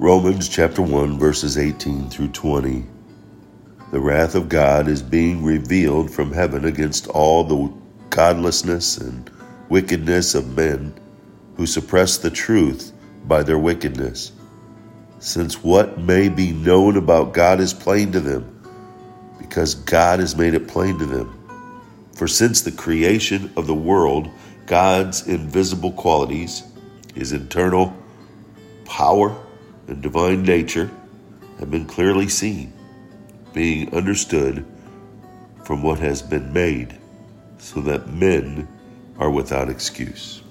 Romans chapter 1, verses 18 through 20. The wrath of God is being revealed from heaven against all the godlessness and wickedness of men who suppress the truth by their wickedness. Since what may be known about God is plain to them, because God has made it plain to them. For since the creation of the world, God's invisible qualities, his internal power, and divine nature have been clearly seen, being understood from what has been made, so that men are without excuse.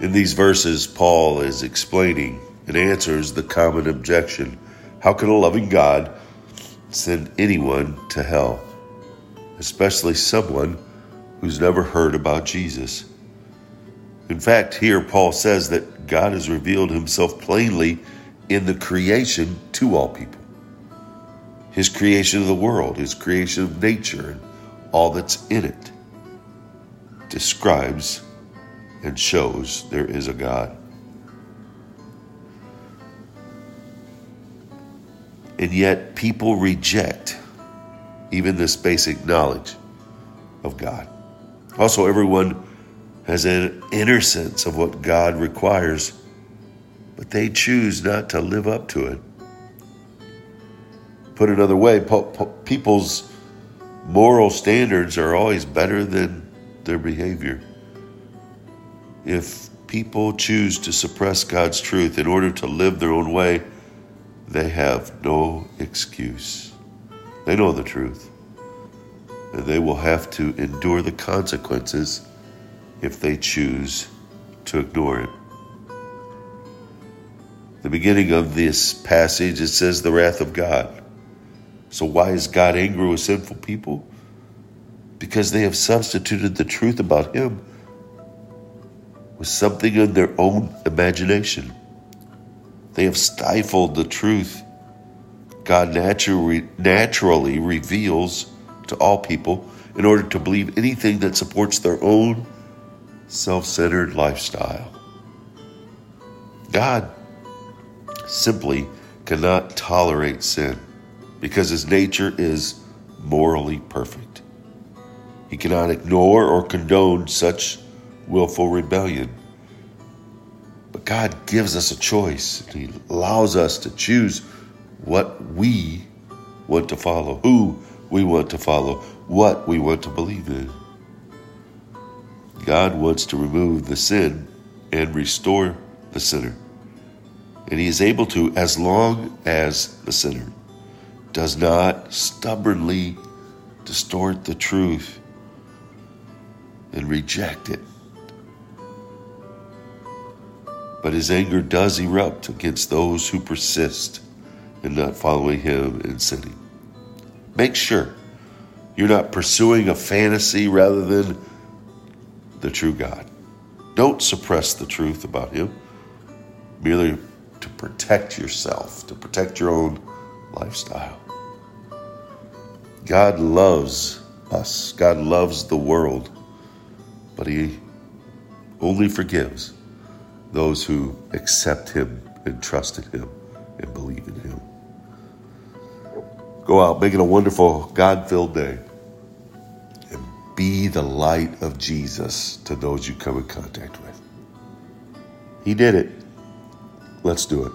In these verses, Paul is explaining and answers the common objection how can a loving God send anyone to hell, especially someone who's never heard about Jesus? In fact, here Paul says that God has revealed himself plainly in the creation to all people. His creation of the world, his creation of nature, and all that's in it describes and shows there is a God. And yet, people reject even this basic knowledge of God. Also, everyone has an inner sense of what God requires, but they choose not to live up to it. Put another way, people's moral standards are always better than their behavior. If people choose to suppress God's truth in order to live their own way, they have no excuse. They know the truth, and they will have to endure the consequences if they choose to ignore it. The beginning of this passage, it says the wrath of God. So, why is God angry with sinful people? Because they have substituted the truth about Him with something in their own imagination. They have stifled the truth God naturally, naturally reveals to all people in order to believe anything that supports their own self centered lifestyle. God simply cannot tolerate sin because his nature is morally perfect. He cannot ignore or condone such willful rebellion. But God gives us a choice. He allows us to choose what we want to follow, who we want to follow, what we want to believe in. God wants to remove the sin and restore the sinner. And he is able to as long as the sinner does not stubbornly distort the truth and reject it. But his anger does erupt against those who persist in not following him and sinning. Make sure you're not pursuing a fantasy rather than the true God. Don't suppress the truth about Him merely to protect yourself, to protect your own lifestyle. God loves us, God loves the world, but He only forgives those who accept Him and trust in Him and believe in Him. Go out, make it a wonderful, God filled day. Be the light of Jesus to those you come in contact with. He did it. Let's do it.